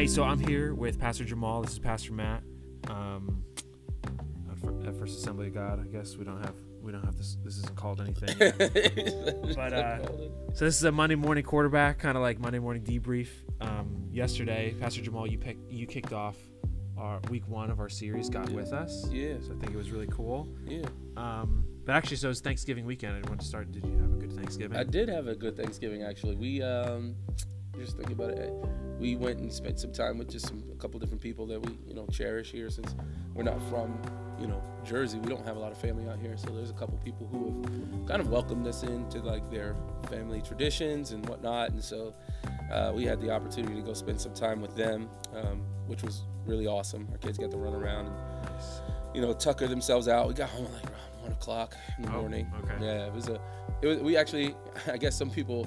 Hey, so I'm here with Pastor Jamal. This is Pastor Matt. Um, at First Assembly of God. I guess we don't have we don't have this. This isn't called anything. But, uh, so this is a Monday morning quarterback, kind of like Monday morning debrief. Um, yesterday, Pastor Jamal, you picked you kicked off our week one of our series. God with us. yeah, So I think it was really cool. yeah. Um, but actually, so it's Thanksgiving weekend. I want to start. Did you have a good Thanksgiving? I did have a good Thanksgiving actually. We um, just thinking about it. We went and spent some time with just some, a couple different people that we you know cherish here since we're not from you know Jersey. We don't have a lot of family out here, so there's a couple people who have kind of welcomed us into like their family traditions and whatnot. And so uh, we had the opportunity to go spend some time with them, um, which was really awesome. Our kids got to run around and you know tucker themselves out. We got home like around one o'clock in the Oh, morning. okay. Yeah, it was a. It was. We actually. I guess some people.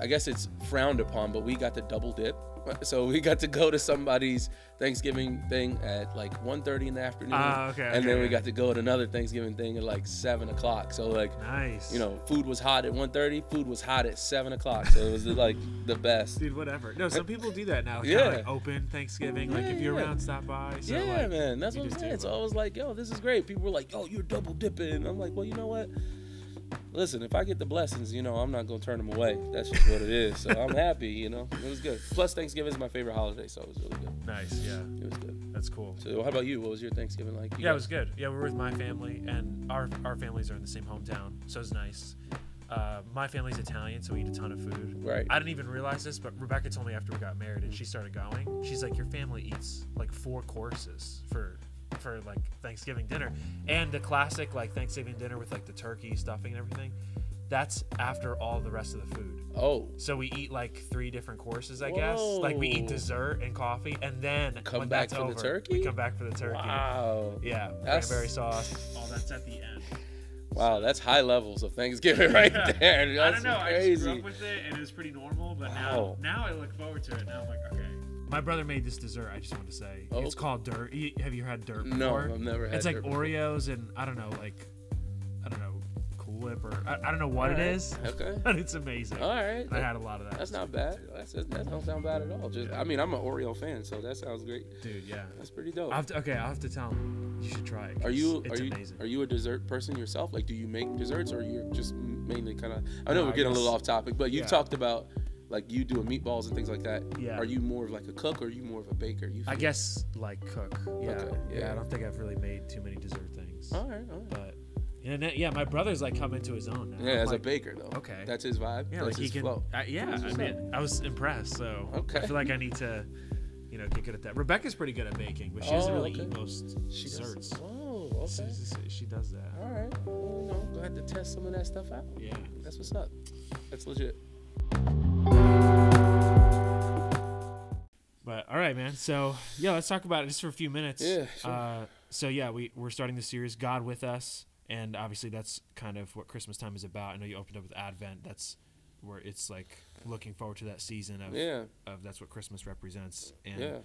I guess it's frowned upon, but we got to double dip. So we got to go to somebody's Thanksgiving thing at like 1.30 in the afternoon, Ah, okay, and then okay. we got to go to another Thanksgiving thing at like seven o'clock. So like, Nice. you know, food was hot at 1.30, food was hot at seven o'clock. So it was like the best. Dude, whatever. No, some people do that now. Yeah. like open Thanksgiving. like if you're yeah. around, stop by. So, yeah, like, man, that's what I'm saying. So. I was like, yo, this is great. People were like, yo, you're double dipping. I'm like, well, you know what? Listen, if I get the blessings, you know, I'm not gonna turn them away. That's just what it is. So I'm happy, you know. It was good. Plus, Thanksgiving is my favorite holiday, so it was really good. Nice. Yeah, It was good. that's cool. So, how about you? What was your Thanksgiving like? You Yeah, it was good. Yeah, we were with my family, and our our families are in the same hometown, so it's nice. Uh, my family's Italian, so we eat a ton of food. Right. I didn't even realize this, but Rebecca told me after we got married and she started going. She's like, your family eats like four courses for for like Thanksgiving dinner, and the classic like Thanksgiving dinner with like the turkey stuffing and everything. That's after all the rest of the food. Oh, So we eat like three different courses, I guess. Like we eat dessert and coffee, and then Come when back that's for the over, turkey? We come back for the turkey. wow. Yeah, That's- cranberry sauce. All that's at the end. Wow, that's high levels of Thanksgiving right there. I don't know. I crazy. just grew up with it, and it was pretty normal. But Wow. now, now I look forward to it. Now I'm like, okay. My brother made this dessert. I just want to say Oh. it's called dirt. Have you had dirt no, before? I've never had Dirt. it's like dirt before. Oreos and I don't know, like I don't know, Cool Whip or I, I don't know what All it right. is, Okay. but it's amazing. All right. And I had a lot of that. That's not bad. That's, that don't sound bad at all. Just, I mean, I'm an Oreo fan, so that sounds great. dude. Yeah. That's pretty dope. Have to, okay, I'll have to tell him you should try it. Are you It's are you amazing. are you a dessert person yourself? Like, do you make desserts, or you're just mainly kind of? I know No, we're I getting a little off topic, but you've yeah. talked about like you doing meatballs and things like that. Yeah. Are you more of like a cook, or are you more of a baker? You I guess like cook. Yeah. Okay, yeah. yeah. I don't think I've really made too many dessert things. All right. All right. But yeah, no- yeah, my brother's like come into his own now. Yeah, I'm as like, a baker though. okay. That's his vibe. Yeah, That's like he can. I, yeah, I mean, I was impressed. So Okay. I feel like I need to, you know, get good at that. Rebecca's pretty good at baking, but she doesn't Oh, really okay. eat most She does. desserts. Oh, She, okay. she- she does that. All right. Well, you know, go ahead to test some of that stuff out. Yeah. That's what's up. That's legit. But all right, man. So yeah, let's talk about it just for a few minutes. Yeah, sure. Uh, so yeah, we we're starting the series God with us, and obviously that's kind of what Christmas time is about. I know you opened up with Advent. That's where it's like looking forward to that season of Yeah. of that's what Christmas represents. And Yeah.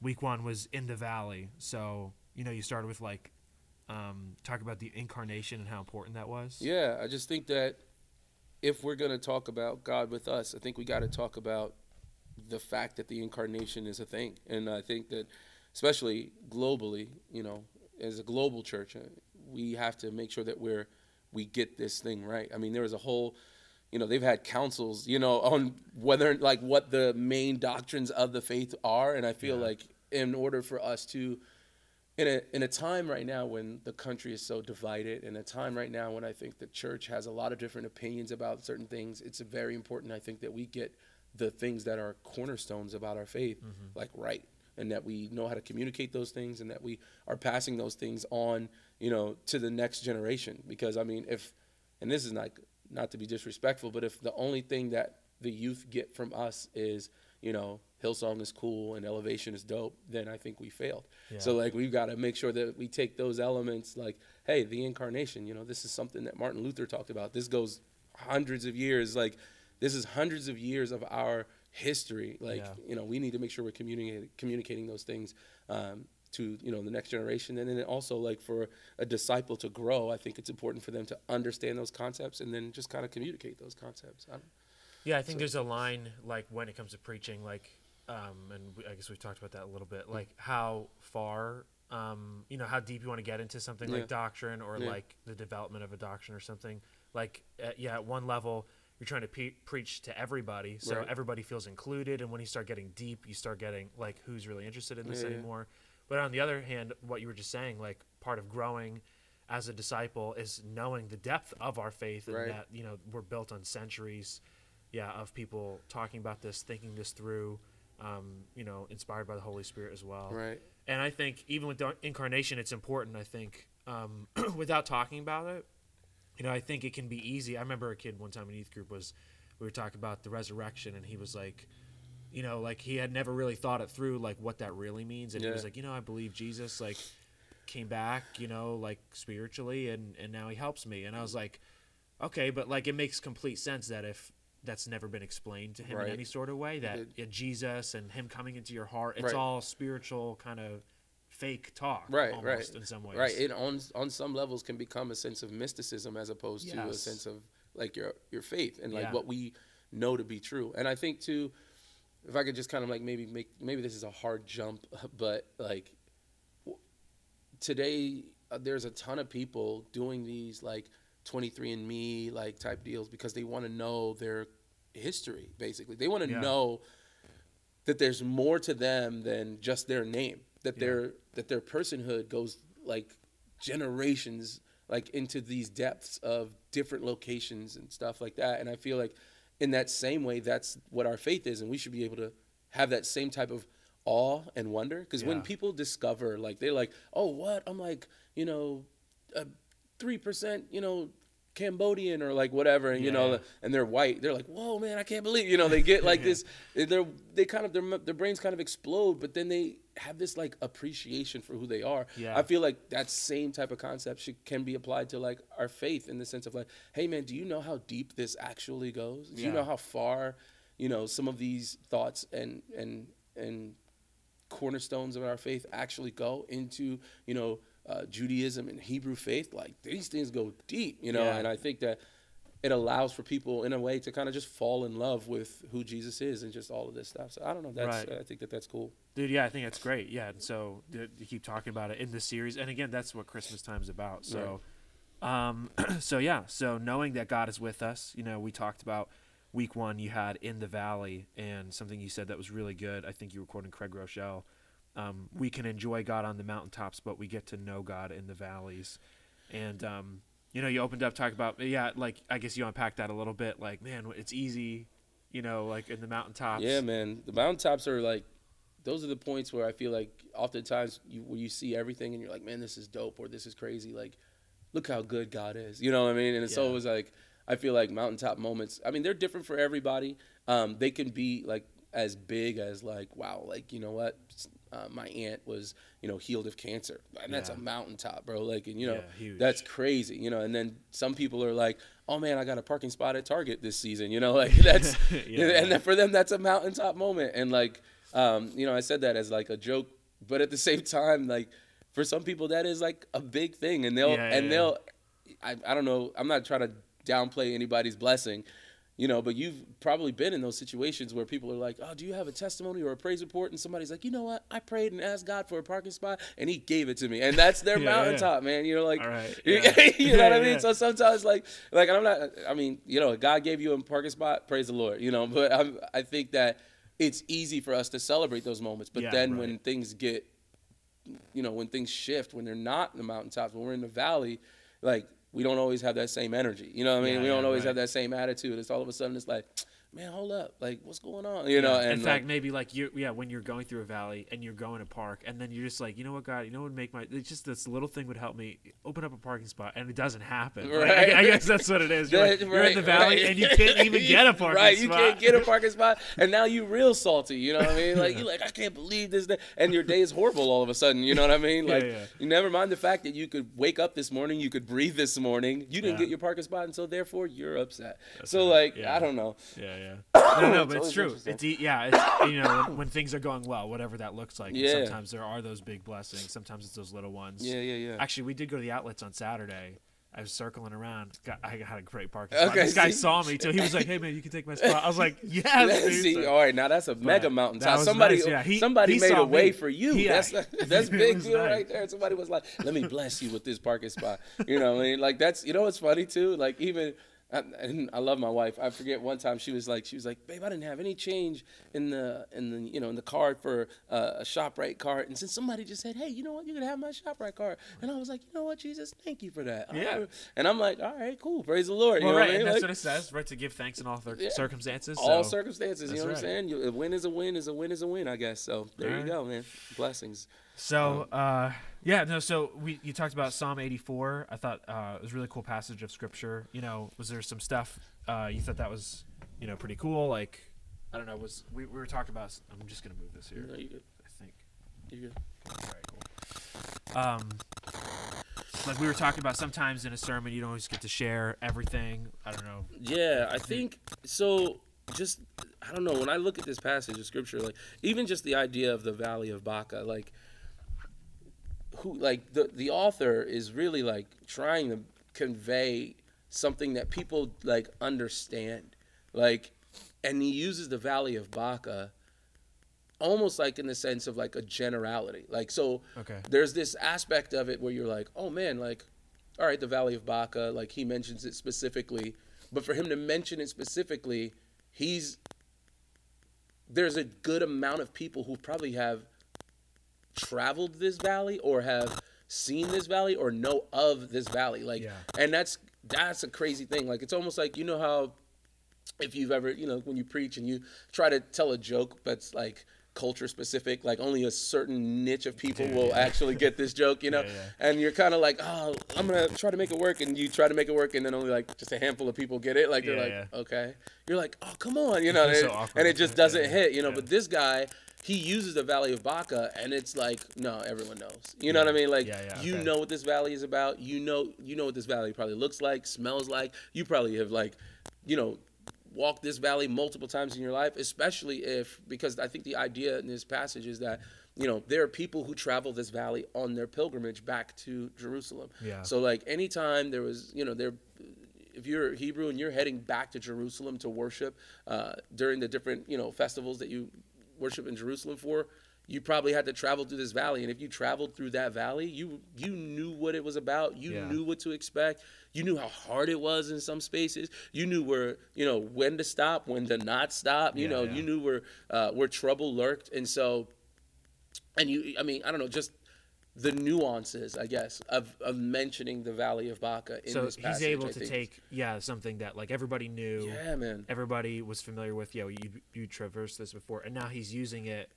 week one was in the valley, so you know you started with like um, talk about the incarnation and how important that was. Yeah, I just think that if we're going to talk about God with us, I think we got to talk about the fact that the incarnation is a thing. And I think that, especially globally, you know, as a global church, uh, we have to make sure that we're we get this thing right. I mean, there was a whole, you know, they've had councils, you know, on whether like what the main doctrines of the faith are, and I feel Yeah. like in order for us to in a in a time right now when the country is so divided, in a time right now when I think the church has a lot of different opinions about certain things, it's very important I think that we get the things that are cornerstones about our faith mm-hmm. like right and that we know how to communicate those things and that we are passing those things on, you know, to the next generation because I mean if and this is not not to be disrespectful, but if the only thing that the youth get from us is, you know, Hillsong is cool and Elevation is dope, then I think we failed. So like we've got to make sure that we take those elements like, hey, the incarnation, you know, this is something that Martin Luther talked about. This goes hundreds of years. Like this is hundreds of years of our history. Like, Yeah. you know, we need to make sure we're communicating communicating those things um, to, you know, the next generation. And then also like for a disciple to grow, I think it's important for them to understand those concepts and then just kind of communicate those concepts. I Yeah, I think there's a line like when it comes to preaching, like um, and we, I guess we've talked about that a little bit, like how far, um, you know, how deep you want to get into something Yeah. like doctrine or Yeah. like the development of a doctrine or something. Like, at, yeah, at one level, you're trying to pe- preach to everybody, so Right. everybody feels included. And when you start getting deep, you start getting like, who's really interested in this Yeah, yeah. anymore? But on the other hand, what you were just saying, like part of growing as a disciple is knowing the depth of our faith and Right. that you know we're built on centuries yeah of people talking about this thinking this through um, you know inspired by the holy spirit as well Right. and i think even with the incarnation it's important i think um, without talking about it you know i think it can be easy. I remember a kid one time in youth group was we were talking about the resurrection and he was like you know like he had never really thought it through like what that really means. And he was like you know i believe jesus like came back you know like spiritually and and now he helps me. And i was like okay but like it makes complete sense that if that's never been explained to him Right. in any sort of way that It- jesus and him coming into your heart it's Right. all spiritual kind of fake talk Right, almost right. in some ways Right. It on on some levels can become a sense of mysticism as opposed to a sense of like your your faith and like Yeah. what we know to be true. And I think too, if I could just kind of like maybe make maybe this is a hard jump, but like w- today uh, there's a ton of people doing these like 23andme like type deals because they want to know their history basically they want to Yeah. know that there's more to them than just their name that Yeah. their that their personhood goes like generations like into these depths of different locations and stuff like that. And i feel like in that same way that's what our faith is and we should be able to have that same type of awe and wonder. Because when people discover like they're like oh what? I'm like you know a 3% you know cambodian or like whatever and you know and they're white. They're like whoa man i can't believe you know they get like this they're they kind of their, their brains kind of explode but then they have this like appreciation for who they are Yeah. i feel like that same type of concept should, can be applied to like our faith in the sense of like hey man do you know how deep this actually goes do you know how far you know some of these thoughts and and and cornerstones of our faith actually go into you know uh, Judaism and Hebrew faith like these things go deep you know Yeah. and I think that it allows for people in a way to kind of just fall in love with who Jesus is and just all of this stuff so I don't know that's Right. I think that that's cool Dude, yeah, I think that's great. Yeah, and so you keep talking about it in the series, and again, that's what Christmas time is about. So, um, so yeah, so knowing that God is with us, you know, we talked about week one you had in the valley, and something you said that was really good. I think you were quoting Craig Groeschel. Um, we can enjoy God on the mountaintops, but we get to know God in the valleys, and um, you know, you opened up talking about yeah, like I guess you unpacked that a little bit. Like, man, it's easy, you know, like in the mountaintops. yeah man the mountaintops are like those are the points where I feel like oftentimes you where you see everything and you're like man this is dope or this is crazy like look how good God is you know what I mean and it's Yeah. always like I feel like mountaintop moments I mean they're different for everybody um, they can be like as big as like wow like you know what uh, my aunt was you know healed of cancer. And that's Yeah. a mountaintop bro. Like and you know Yeah, that's crazy you know. And then some people are like oh man I got a parking spot at Target this season you know like that's Yeah, and then for them that's a mountaintop moment. And like um, you know i said that as like a joke but at the same time like for some people that is like a big thing. And they'll and they'll I, I don't know i'm not trying to downplay anybody's blessing you know but you've probably been in those situations where people are like oh do you have a testimony or a praise report and somebody's like you know what i prayed and asked god for a parking spot and he gave it to me and that's their Yeah, yeah. mountaintop man you know like right, you, yeah. you know what i mean yeah. so sometimes like like i'm not i mean you know god gave you a parking spot praise the lord you know but i'm i think that it's easy for us to celebrate those moments but Yeah, then right. when things get you know when things shift when they're not in the mountaintops when we're in the valley like we don't always have that same energy. You know what i mean? Yeah, we don't yeah, always right. have that same attitude. It's all of a sudden it's like man hold up like what's going on you know Yeah. and in like, fact, maybe like you, yeah, when you're going through a valley and you're going to park, and then you're just like, you know what, God, you know what would make my it's just this little thing would help me open up a parking spot, and it doesn't happen. Like, Right. I, I guess that's what it is. You're, like- That- you're in the valley right. and you can't even get a parking spot. right, spot. you can't get a parking spot, and now you real salty. You know what I mean? Like you're like, I can't believe this day, and your day is horrible all of a sudden. You know what I mean? Yeah, Like yeah. you never mind the fact that you could wake up this morning, you could breathe this morning, you didn't Yeah. get your parking spot, and so therefore you're upset. That's so right. like, Yeah. I don't know. Yeah, yeah. No, no, but it's always true. It's yeah, it's, you know, when, when things are going well, whatever that looks like. Yeah. Sometimes there are those big blessings. Sometimes it's those little ones. Yeah, yeah, yeah. Actually, we did go to the outlets on Saturday, I was circling around. Got, I had a great parking spot. Okay, this guy see? saw me too. He was like, "Hey man, you can take my spot." I was like, "Yes. See, So- all right, now that's a mega mountain top. Somebody, nice, yeah. He- somebody he made a way me. for you. He- that's yeah. that's big deal nice. right there. Somebody was like, "Let me bless you with this parking spot." You know, what I mean, like that's you know what's funny too. Like even. And I love my wife. I forget one time she was like, she was like, "Babe, I didn't have any change in the in the you know in the card for uh, a Shoprite card." And since somebody just said, "Hey, you know what? You can have my Shoprite card," and I was like, "You know what, Jesus, thank you for that." Yeah. And I'm like, "All right, cool. Praise the Lord." You Well, know right, what I mean? that's Like, what it says, right? To give thanks in all their Yeah. circumstances. all circumstances. You know That's what I'm saying? You, a win is a win is a win is a win. I guess. So there you go, man. Blessings. So, uh, yeah, no. So we you talked about Psalm 84. I thought uh, it was a really cool passage of scripture. You know, was there some stuff uh, you thought that was, you know, pretty cool? Like, I don't know. Was we, we were talking about? I'm just gonna move this here. No, you good. I think. You good. All right, cool. Um, like we were talking about, sometimes in a sermon you don't always get to share everything. I don't know. Yeah, I think so. Just I don't know. When I look at this passage of scripture, like even just the idea of the Valley of Baca, like who, like the the author is really like trying to convey something that people like understand, like, and he uses the Valley of Baca almost like in the sense of like a generality, like so. Okay. there's this aspect of it where you're like, oh man, like, all right, the Valley of Baca, like he mentions it specifically, but for him to mention it specifically, he's there's a good amount of people who probably have traveled this valley or have seen this valley or know of this valley, like, Yeah. and that's that's a crazy thing. Like, it's almost like you know how if you've ever, you know, when you preach and you try to tell a joke that's like culture specific, like only a certain niche of people will yeah. actually get this joke, you know, Yeah, yeah. and you're kind of like, oh, I'm gonna try to make it work, and you try to make it work, and then only like just a handful of people get it. Like they're like, okay, you're like, oh, come on, you know, so and, and it just doesn't hit, you know. But this guy, he uses the Valley of Baca, and it's like, no, everyone knows. You know what I mean? Like, Yeah, yeah, you okay. know what this valley is about. You know, you know what this valley probably looks like, smells like. You probably have like, you know, walked this valley multiple times in your life, especially if because I think the idea in this passage is that you know there are people who travel this valley on their pilgrimage back to Jerusalem. Yeah. So like anytime there was you know there. If you're a Hebrew and you're heading back to Jerusalem to worship uh, during the different you know festivals that you worship in Jerusalem for, you probably had to travel through this valley. And if you traveled through that valley, you you knew what it was about. You Yeah. knew what to expect. You knew how hard it was in some spaces. You knew where you know when to stop, when to not stop. You Yeah, know, yeah. you knew where uh, where trouble lurked. And so, and you, I mean, I don't know, just the nuances, I guess, of, of mentioning the Valley of Baca in so this he's able I to think. take yeah something that like everybody knew. Yeah, man. everybody was familiar with. Yeah, you you traversed this before, and now he's using it.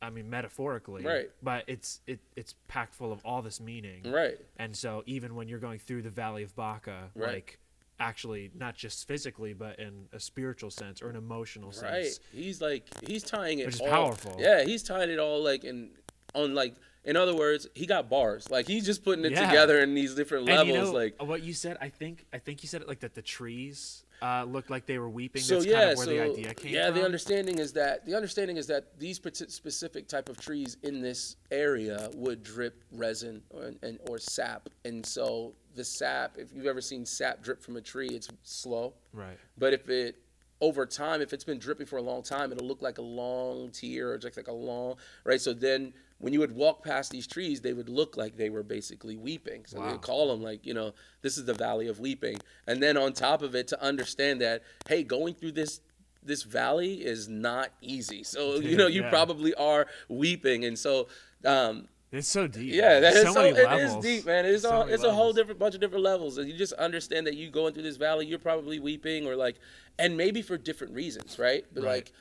I mean, metaphorically, Right. But it's it it's packed full of all this meaning, Right. And so even when you're going through the Valley of Baca, Right. like actually not just physically, but in a spiritual sense or an emotional sense Right. He's like he's tying it Which is all, powerful. Yeah, he's tying it all like in on like in other words, he got bars. Like he's just putting it Yeah. together in these different levels. you know like what you said. I think I think you said it like that. The trees uh, looked like they were weeping. so That's yeah, kind of where so the idea came yeah, from. the understanding is that the understanding is that these specific type of trees in this area would drip resin or, and or sap, and so the sap. If you've ever seen sap drip from a tree, it's slow. right. But if it over time, if it's been dripping for a long time, it'll look like a long tear or just like a long right. So then when you would walk past these trees, they would look like they were basically weeping. So Wow. they call them like you know this is the valley of weeping. And then on top of it, to understand that hey, going through this this valley is not easy. So you know you Yeah. probably are weeping, and so. Um, It's so deep. yeah, that is so so, many it is levels. deep, man. It is So all, it's a whole different bunch of different levels, and you just understand that you going through this valley, you're probably weeping, or like, and maybe for different reasons, right? But Right. like,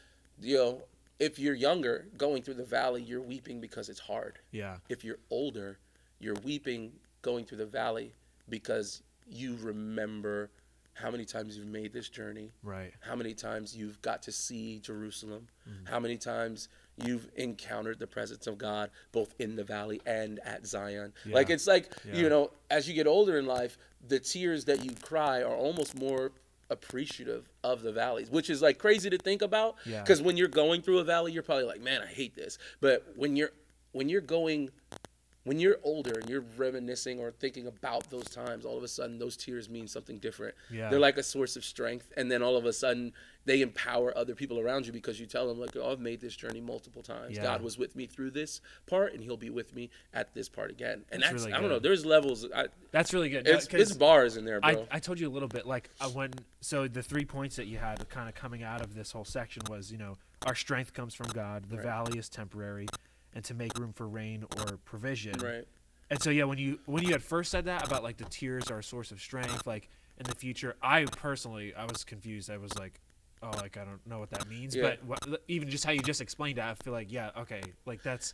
you know, if you're younger, going through the valley, you're weeping because it's hard. Yeah. If you're older, you're weeping going through the valley because you remember how many times you've made this journey, Right. how many times you've got to see Jerusalem, Mm-hmm. how many times you've encountered the presence of God both in the valley and at Zion. Like it's like, Yeah. you know, as you get older in life, the tears that you cry are almost more appreciative of the valleys, which is like crazy to think about Yeah. because when you're going through a valley, you're probably like, "Man, I hate this." But when you're when you're going when you're older and you're reminiscing or thinking about those times, all of a sudden those tears mean something different. Yeah. They're like a source of strength, and then all of a sudden they empower other people around you because you tell them like, "Oh, I've made this journey multiple times. Yeah. God was with me through this part, and He'll be with me at this part again." And That's that's, really I don't know. There's levels. I, That's really good. it's, it's bars in there, I, bro. I told you a little bit like uh, when so the three points that you had kind of coming out of this whole section was you know our strength comes from God the Right. valley is temporary and to make room for rain or provision right. and so yeah when you when you had first said that about like the tears are a source of strength like in the future I personally I was confused I was like oh like I don't know what that means Yeah. but even just how you just explained it I feel like yeah okay like that's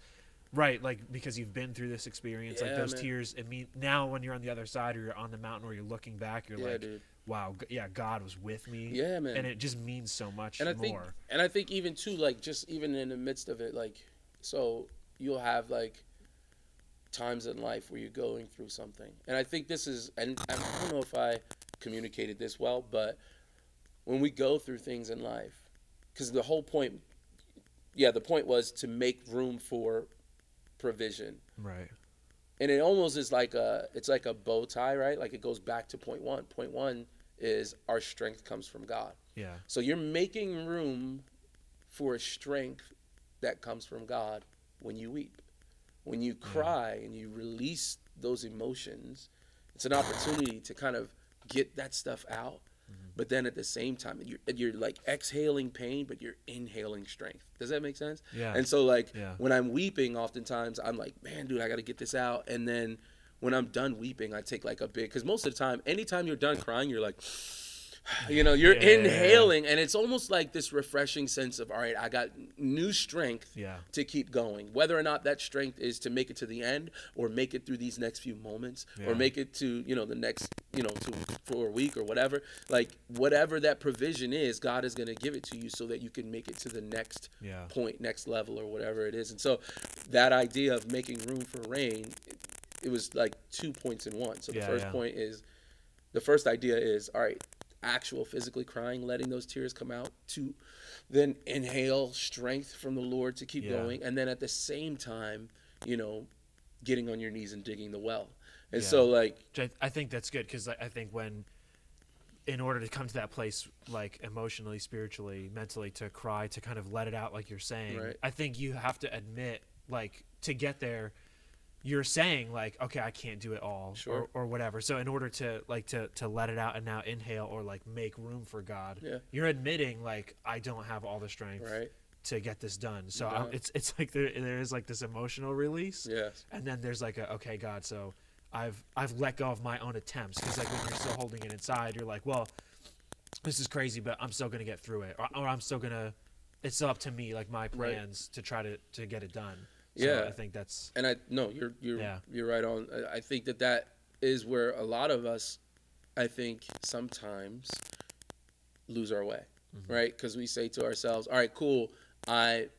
Right, like because you've been through this experience, like those man. tears. It mean now when you're on the other side or you're on the mountain or you're looking back, you're Yeah, like, dude. wow, g- yeah, God was with me. Yeah, man. And it just means so much and I more. think and I think even too like just even in the midst of it like so you'll have like times in life where you're going through something and I think this is and I don't know if I communicated this well but when we go through things in life because the whole point yeah the point was to make room for provision right. and it almost is like a it's like a bow tie right like it goes back to point one point one is our strength comes from god Yeah. so you're making room for a strength that comes from God when you weep. When you cry and you release those emotions, it's an opportunity to kind of get that stuff out. But then at the same time, you're, you're like exhaling pain, but you're inhaling strength. Does that make sense? Yeah. And so, like, Yeah. when I'm weeping, oftentimes I'm like, man, dude, I got to get this out. And then when I'm done weeping, I take like a big, because most of the time, anytime you're done crying, you're like, you know, you're Yeah. inhaling, and it's almost like this refreshing sense of, all right, I got new strength Yeah. to keep going. Whether or not that strength is to make it to the end, or make it through these next few moments, Yeah. or make it to you know the next you know to for a week or whatever. Like whatever that provision is, God is going to give it to you so that you can make it to the next Yeah. point, next level, or whatever it is. And so that idea of making room for rain, it, it was like two points in one. So the first point is, the first idea is, all right, actual physically crying, letting those tears come out to then inhale strength from the Lord to keep Yeah. going. And then at the same time, you know, getting on your knees and digging the well. And Yeah. so like, I, think that's good because I, I think when, in order to come to that place, like emotionally, spiritually, mentally, to cry, to kind of let it out, like you're saying, Right. I think you have to admit, like, to get there, you're saying like, okay, I can't do it all, Sure. or, or whatever. So in order to like to to let it out and now inhale or like make room for God, Yeah. you're admitting like I don't have all the strength right? to get this done. So Yeah. It's it's like there there is like this emotional release, Yes. and then there's like a okay god so i've i've let go of my own attempts because like when you're still holding it inside you're like well this is crazy but i'm still gonna get through it or, or i'm still gonna it's still up to me like my plans to try to to get it done so Yeah. i think that's And I no, you're you're Yeah. you're right on. I- I think that that is where a lot of us, I think, sometimes lose our way, Mm-hmm. right? Because we say to ourselves, "All right, cool, I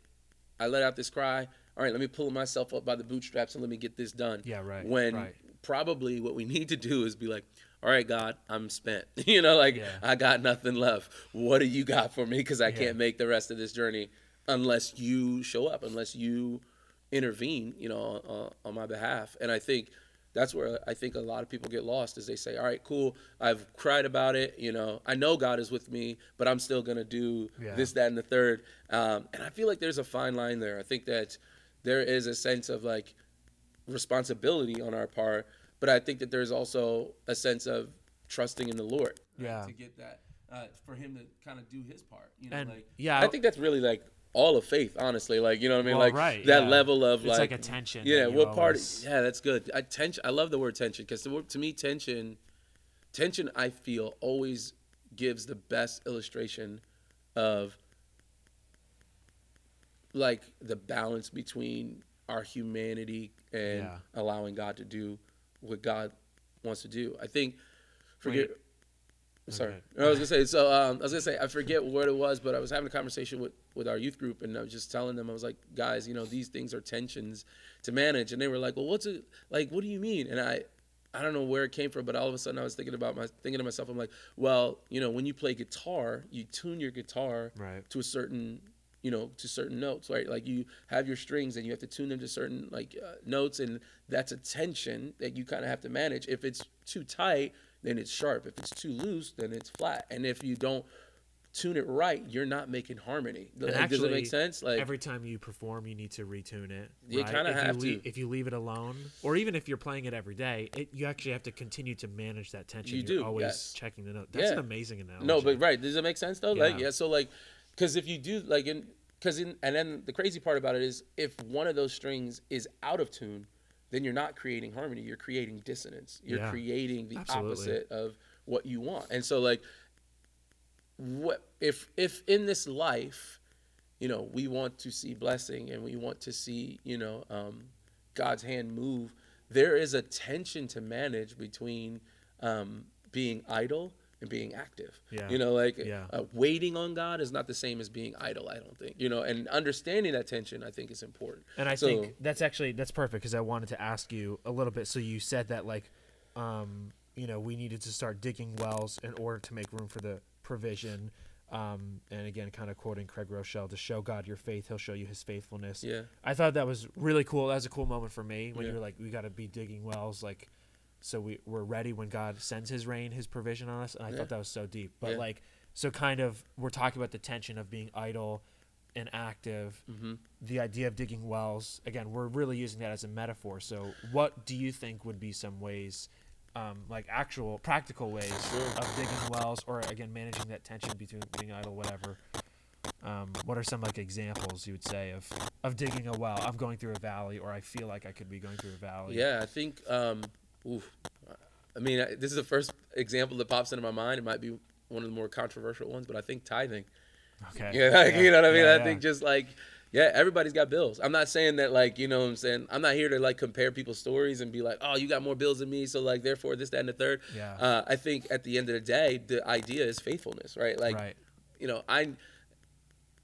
I let out this cry. All right, let me pull myself up by the bootstraps and let me get this done." yeah right When right probably what we need to do is be like, "All right, God, I'm spent. you know, like Yeah. I got nothing left. What do you got for me? Because I Yeah. can't make the rest of this journey unless you show up, unless you intervene, you know, on, on my behalf. And I think that's where I think a lot of people get lost is they say, all right, cool, I've cried about it. You know, I know God is with me, but I'm still going to do Yeah. this, that, and the third. Um, and I feel like there's a fine line there. I think that there is a sense of like responsibility on our part, but I think that there's also a sense of trusting in the Lord. Yeah. To get that, uh, for him to kind of do his part. You know, and like, yeah I think that's really like all of faith, honestly. Like you know what I mean? Well, like right, that yeah. level of it's like, like, a tension yeah. What part? always- Yeah, that's good. I tension. I love the word tension because to, to me, tension, tension. I feel always gives the best illustration of like the balance between our humanity and Yeah. allowing God to do what God wants to do. I think. Forget. Wait. Sorry, Okay. I was gonna say. So um, I was gonna say I forget what it was, but I was having a conversation with with our youth group, and I was just telling them I was like, guys, you know, these things are tensions to manage, and they were like, well, what's it like? What do you mean? And I. I don't know where it came from, but all of a sudden I was thinking about my thinking to myself. I'm like, well, you know, when you play guitar, you tune your guitar right to a certain, you know to certain notes right like you have your strings and you have to tune them to certain like uh, notes and that's a tension that you kind of have to manage if it's too tight then it's sharp if it's too loose then it's flat and if you don't tune it right you're not making harmony And Like, does it make sense like every time you perform, you need to retune it. You right? kinda If have lea- to. If you leave it alone, or even if you're playing it every day, it, you actually have to continue to manage that tension. You You're do, always yes. checking the note. That's an amazing analogy. No, but right. Does it make sense though? Like, Yeah. yeah. So like, because if you do like in, because in, and then the crazy part about it is if one of those strings is out of tune, then you're not creating harmony. You're creating dissonance. You're Yeah. creating the Absolutely. opposite of what you want. And so like, what if if in this life, you know, we want to see blessing and we want to see you know um, God's hand move. There is a tension to manage between um, being idle and being active. Yeah. You know, like Yeah. uh, waiting on God is not the same as being idle. I don't think. You know, and understanding that tension, I think, is important. And I So- think that's actually that's perfect because I wanted to ask you a little bit. So you said that like, um, you know, we needed to start digging wells in order to make room for the provision. Um, and again, kind of quoting Craig Groeschel, to show God your faith, He'll show you His faithfulness. Yeah. I thought that was really cool. That was a cool moment for me when Yeah. you were like, we got to be digging wells, like, so we we're ready when God sends His rain, His provision on us. And I Yeah. thought that was so deep. But Yeah. like, so kind of we're talking about the tension of being idle and active. Mm-hmm. The idea of digging wells. Again, we're really using that as a metaphor. So, what do you think would be some ways? Um, like actual practical ways Sure. of digging wells, or again managing that tension between being idle, whatever. Um, what are some like examples you would say of of digging a well? I'm going through a valley, or I feel like I could be going through a valley. Yeah, I think. Um, oof, I mean, I- this is the first example that pops into my mind. It might be one of the more controversial ones, but I think tithing. Okay. Yeah, like, you know what I mean. Yeah, I yeah. think just like, yeah, everybody's got bills. I'm not saying that like, you know, what I'm saying I'm not here to like compare people's stories and be like, oh, you got more bills than me, so like therefore this, that, and the third. Yeah. Uh, I think at the end of the day, the idea is faithfulness, right? Like, right. you know, I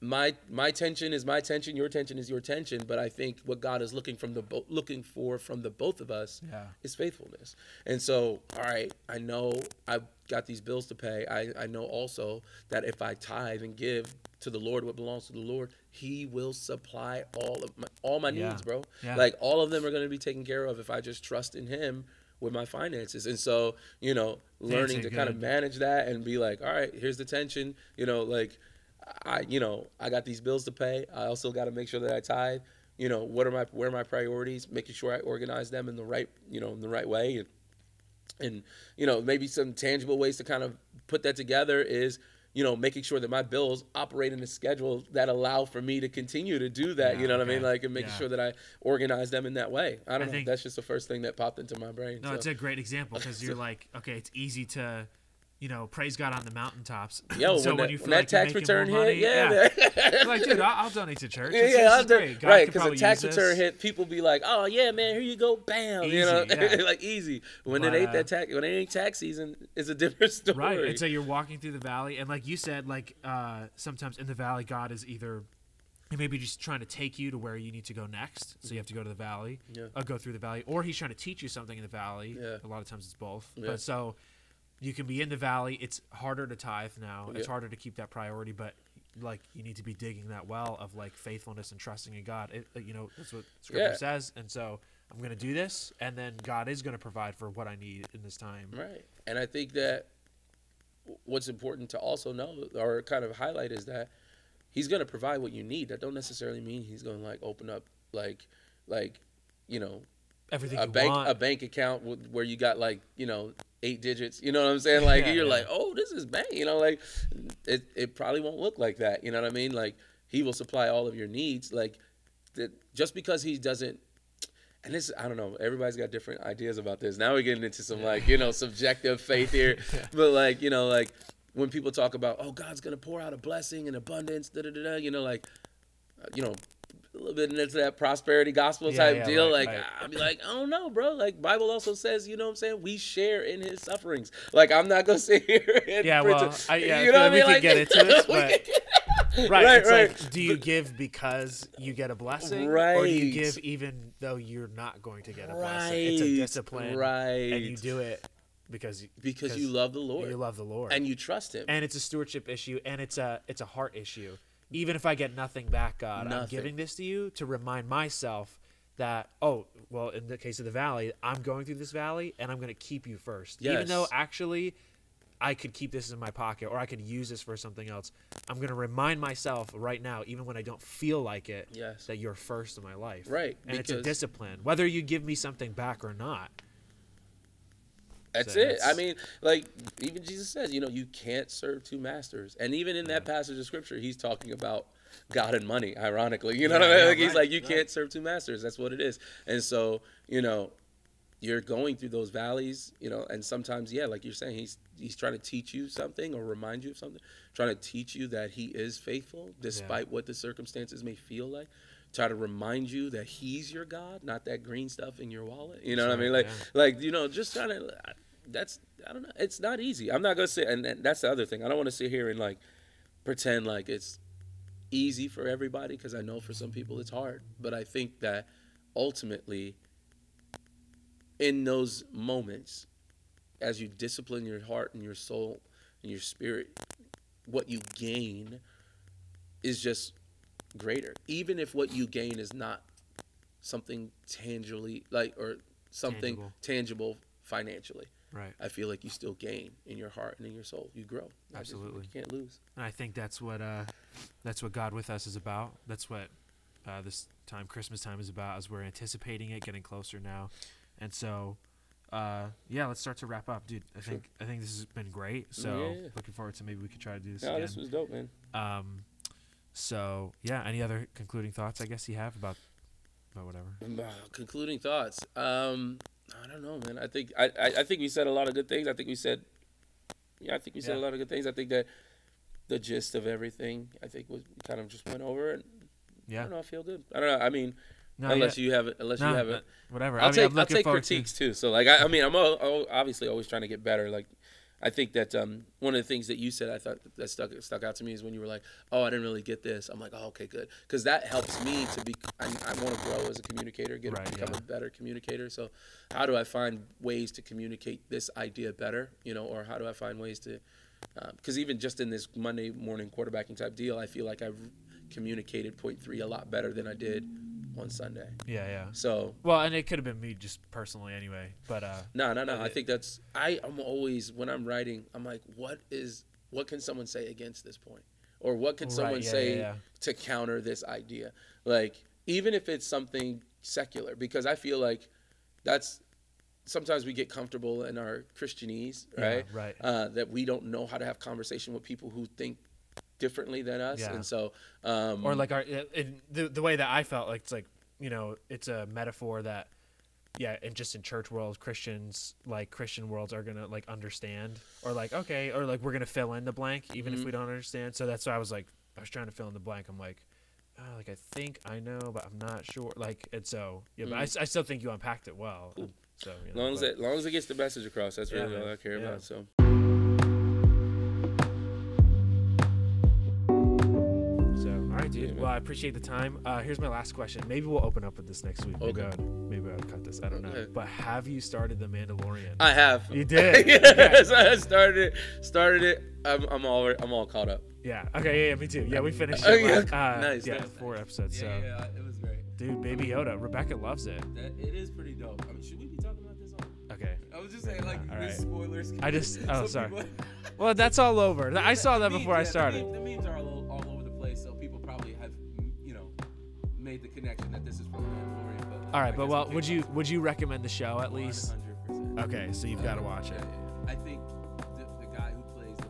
my my tension is my tension, your tension is your tension, but I think what God is looking from the bo- looking for from the both of us Yeah. is faithfulness. And so, all right, I know I've got these bills to pay. I, I know also that if I tithe and give to the Lord what belongs to the Lord, He will supply all of my all my Yeah. needs, bro. Yeah. Like all of them are going to be taken care of if I just trust in Him with my finances. And so, you know, learning to kind of manage that and be like, all right, here's the tension. You know, like I, you know, I got these bills to pay. I also got to make sure that I tithe. You know, what are my where are my priorities? Making sure I organize them in the right, you know, in the right way. And, and you know, maybe some tangible ways to kind of put that together is, you know, making sure that my bills operate in a schedule that allow for me to continue to do that. Yeah, you know what I mean? Like, and making Yeah. sure that I organize them in that way. I don't I know. think- That's just the first thing that popped into my brain. No, so. it's a great example because you're like, okay, it's easy to, you know, praise God on the mountaintops. Yo, so when, that, you when feel that like tax return more hit, money, yeah. You're like, dude, I'll, I'll donate to church. Yeah, It's- yeah, the- God right. Because the tax return this. hit, people be like, "Oh yeah, man, here you go, bam," you know, yeah. like easy. When But, it ain't that tax, when it ain't tax season, it's a different story. Right. And so you're walking through the valley, and like you said, like uh, sometimes in the valley, God is either he may be just trying to take you to where you need to go next, so you have to go to the valley, Yeah. uh, go through the valley, or he's trying to teach you something in the valley. Yeah. A lot of times it's both. Yeah. But so you can be in the valley. It's harder to tithe now. It's harder to keep that priority, but like you need to be digging that well of like faithfulness and trusting in God. It, you know that's what Scripture Yeah. says, and so I'm going to do this, and then God is going to provide for what I need in this time. Right. And I think that what's important to also know or kind of highlight is that he's going to provide what you need. That don't necessarily mean he's going to like open up like like you know Everything a bank want. a bank account where you got like you know eight digits. You know what I'm saying? Like Yeah, you're yeah. like, oh, this is bank. You know, like it it probably won't look like that. You know what I mean? Like he will supply all of your needs. Like that just because he doesn't. And this, I don't know. Everybody's got different ideas about this. Now we're getting into some like you know subjective faith here, but like you know like when people talk about oh God's gonna pour out a blessing and abundance, da da da. You know like uh, you know little bit into that prosperity gospel Yeah, type yeah, deal. right, like right. I'll be like, I don't know, bro. Like Bible also says, you know what I'm saying? We share in his sufferings. Like I'm not gonna sit here and Yeah, well. I- yeah, you know what I we mean? could get into it, we but- Right. Right, it's right. like, do you give because you get a blessing, right. or do you Right. give even though you're not going to get a blessing? It's a discipline, right. And you do it because you, because you love the Lord you love the Lord, and you trust him. and it's a stewardship issue, and it's a it's a heart issue. Even if I get nothing back, God, I'm giving this to you to remind myself that oh well in the case of the valley i'm going through this valley and i'm going to keep you first. Even though actually i could keep this in my pocket or i could use this for something else i'm going to remind myself right now even when i don't feel like it Yes. that you're first in my life. Right, and it's a discipline whether you give me something back or not That's So it. I mean, like even Jesus says, you know, you can't serve two masters. And even in that passage of scripture, he's talking about God and money. Ironically, you know what I mean? yeah, Like he's right, like, you right. can't serve two masters. That's what it is. And so, you know, you're going through those valleys, you know, and sometimes, yeah, like you're saying, he's he's trying to teach you something or remind you of something, trying to teach you that he is faithful despite what the circumstances may feel like. Try to remind you that he's your God, not that green stuff in your wallet. You know what I mean? Like, yeah. like you know, just trying to. That's I don't know. It's not easy. I'm not gonna sit, and, and that's the other thing. I don't want to sit here and like pretend like it's easy for everybody because I know for some people it's hard. But I think that ultimately, in those moments, as you discipline your heart and your soul and your spirit, what you gain is just greater. Even if what you gain is not something tangibly like or something Tangible. tangible financially. right I feel like you still gain in your heart and in your soul. You grow. Just- Absolutely. you can't lose. And I think that's what uh, that's what God with us is about. That's what uh, this time, Christmas time, is about. As we're anticipating it, getting closer now, and so uh, yeah, let's start to wrap up, dude. I Sure. think I think this has been great. So yeah. looking forward to maybe we could try to do this No, again. this was dope, man. um, so yeah, any other concluding thoughts? I guess you have about about whatever. Uh, concluding thoughts. Um, I don't know, man. I think I, I, I think we said a lot of good things. I think we said, yeah, I think we said a lot of good things. I think that the gist of everything, I think, was kind of just went over it. Yeah. I don't know. I feel good. I don't know. I mean, No, unless yeah. you have it, unless no, you have it. whatever. I'll I mean, take I'll take forward to- critiques too. So like I, I mean I'm al- al- obviously always trying to get better. Like I think that um, one of the things that you said I thought that stuck stuck out to me is when you were like, oh I didn't really get this. I'm like, oh okay good, because that helps me to be. I, I want to grow as a communicator, get Right, become yeah. a better communicator. So how do I find ways to communicate this idea better? You know, or how do I find ways to because even just in this Monday morning quarterbacking type deal, I feel like I've communicated point three a lot better than I did on Sunday. Yeah, yeah. So Well, and it could have been me just personally anyway, but uh, No, no, no. I think that's I I'm always when I'm writing, I'm like, what is what can someone say against this point? Or what can Right, someone yeah, say yeah, yeah. to counter this idea? Like even if it's something secular, because I feel like that's sometimes we get comfortable in our Christianese, right? right. Uh, that we don't know how to have conversation with people who think differently than us, Yeah. and so um, or like our in the the way that I felt like it's like you know it's a metaphor that yeah and just in church world Christians like Christian worlds are gonna like understand or like okay or like we're gonna fill in the blank even if Mhm. we don't understand so that's why I was like I was trying to fill in the blank I'm like oh, like I think I know but I'm not sure like and so yeah but I, I still think you unpacked it well Mm-hmm. Cool. so you as know, long as it, long as it gets the message across, that's Yeah, really all. I care Yeah. about. So, well, I appreciate the time. Uh, here's my last question. Maybe we'll open up with this next week. Maybe, Okay. I'll, maybe I'll cut this. I don't know. Okay. But have you started The Mandalorian? I have. You did? yes, I started it. Started it. I'm, I'm all I'm all caught up. yeah. Okay. Yeah, yeah. Me too. Yeah, we finished Oh, it. yeah. last- uh, Nice, Yeah, nice, four episodes. so, yeah, it was great. dude, Baby Yoda. Rebecca loves it. That it is pretty dope. I mean, should we be talking about this on? Okay. I was just saying, like, All there's right. spoilers. I just- oh, sorry. people- Well, that's all over. I saw that The before I memes- yeah, started. Made the connection that this is from Mandalorian. But um, All I but well, would you would you recommend the show at least? 100%. Okay, so you've got to watch it. I think the, the guy who plays the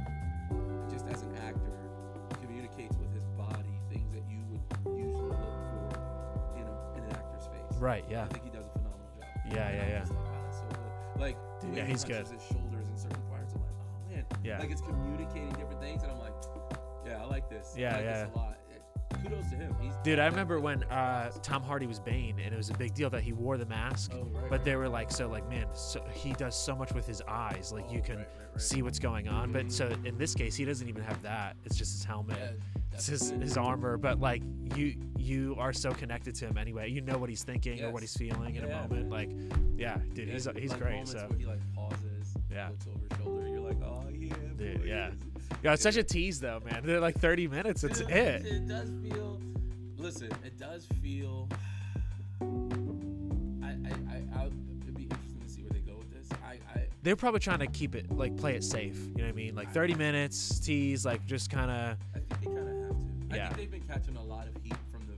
Mandalorian, just as an actor, communicates with his body things that you would usually look for in, a, in an actor's face. Right. Yeah. I think he does a phenomenal job. Yeah, And yeah, I'm yeah. Like, wow, so good. Like, Dude, yeah, he he's good. his shoulders in certain parts, I'm like, oh man. Yeah. Like it's communicating different things, and I'm like, yeah, I like this. Yeah, I like yeah. This a lot. Kudos to him. He's Dude, I remember when uh, Tom Hardy was Bane, and it was a big deal that he wore the mask. Oh, right, but they were like, so like, man, so he does so much with his eyes, like you Oh, can right, right, see what's going on. But so in this case, he doesn't even have that. It's just his helmet, Yeah, it's his his armor. But like you you are so connected to him anyway. You know what he's thinking or what he's feeling in a moment. man. Like, yeah, dude, Yeah, he's he's like great. So he like pauses, Yeah. looks over his shoulder. You're like, oh yeah, Dude, boy, yeah. Yes." Yeah, it's such a tease though, man. They're like 30 minutes. It's it. It does feel. Listen, it does feel. I, I, I, I'll, it'd be interesting to see where they go with this. I, I, They're probably trying to keep it like play it safe. You know what I mean? Like 30 minutes tease, like just kind of. I think they kind of have to. I Yeah. think they've been catching a lot of heat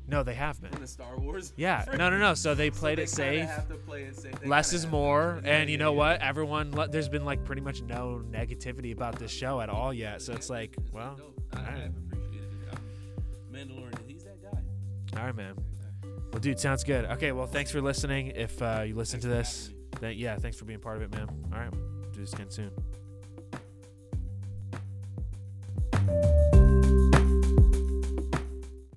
no, they have been. In the Star Wars. Yeah. No, no, no. So they played so they it safe. Play it safe. Less is more. Yeah, and you know yeah, what? Yeah. Everyone, there's been like pretty much no negativity about this show at all yet. So it's like, it's well, I, right. I've appreciated it. Mandalorian, he's that guy. All right, man. Well, dude, sounds good. Okay, well, thanks for listening. If uh, you listen to this, th- yeah, thanks for being part of it, man. All right, do this again soon.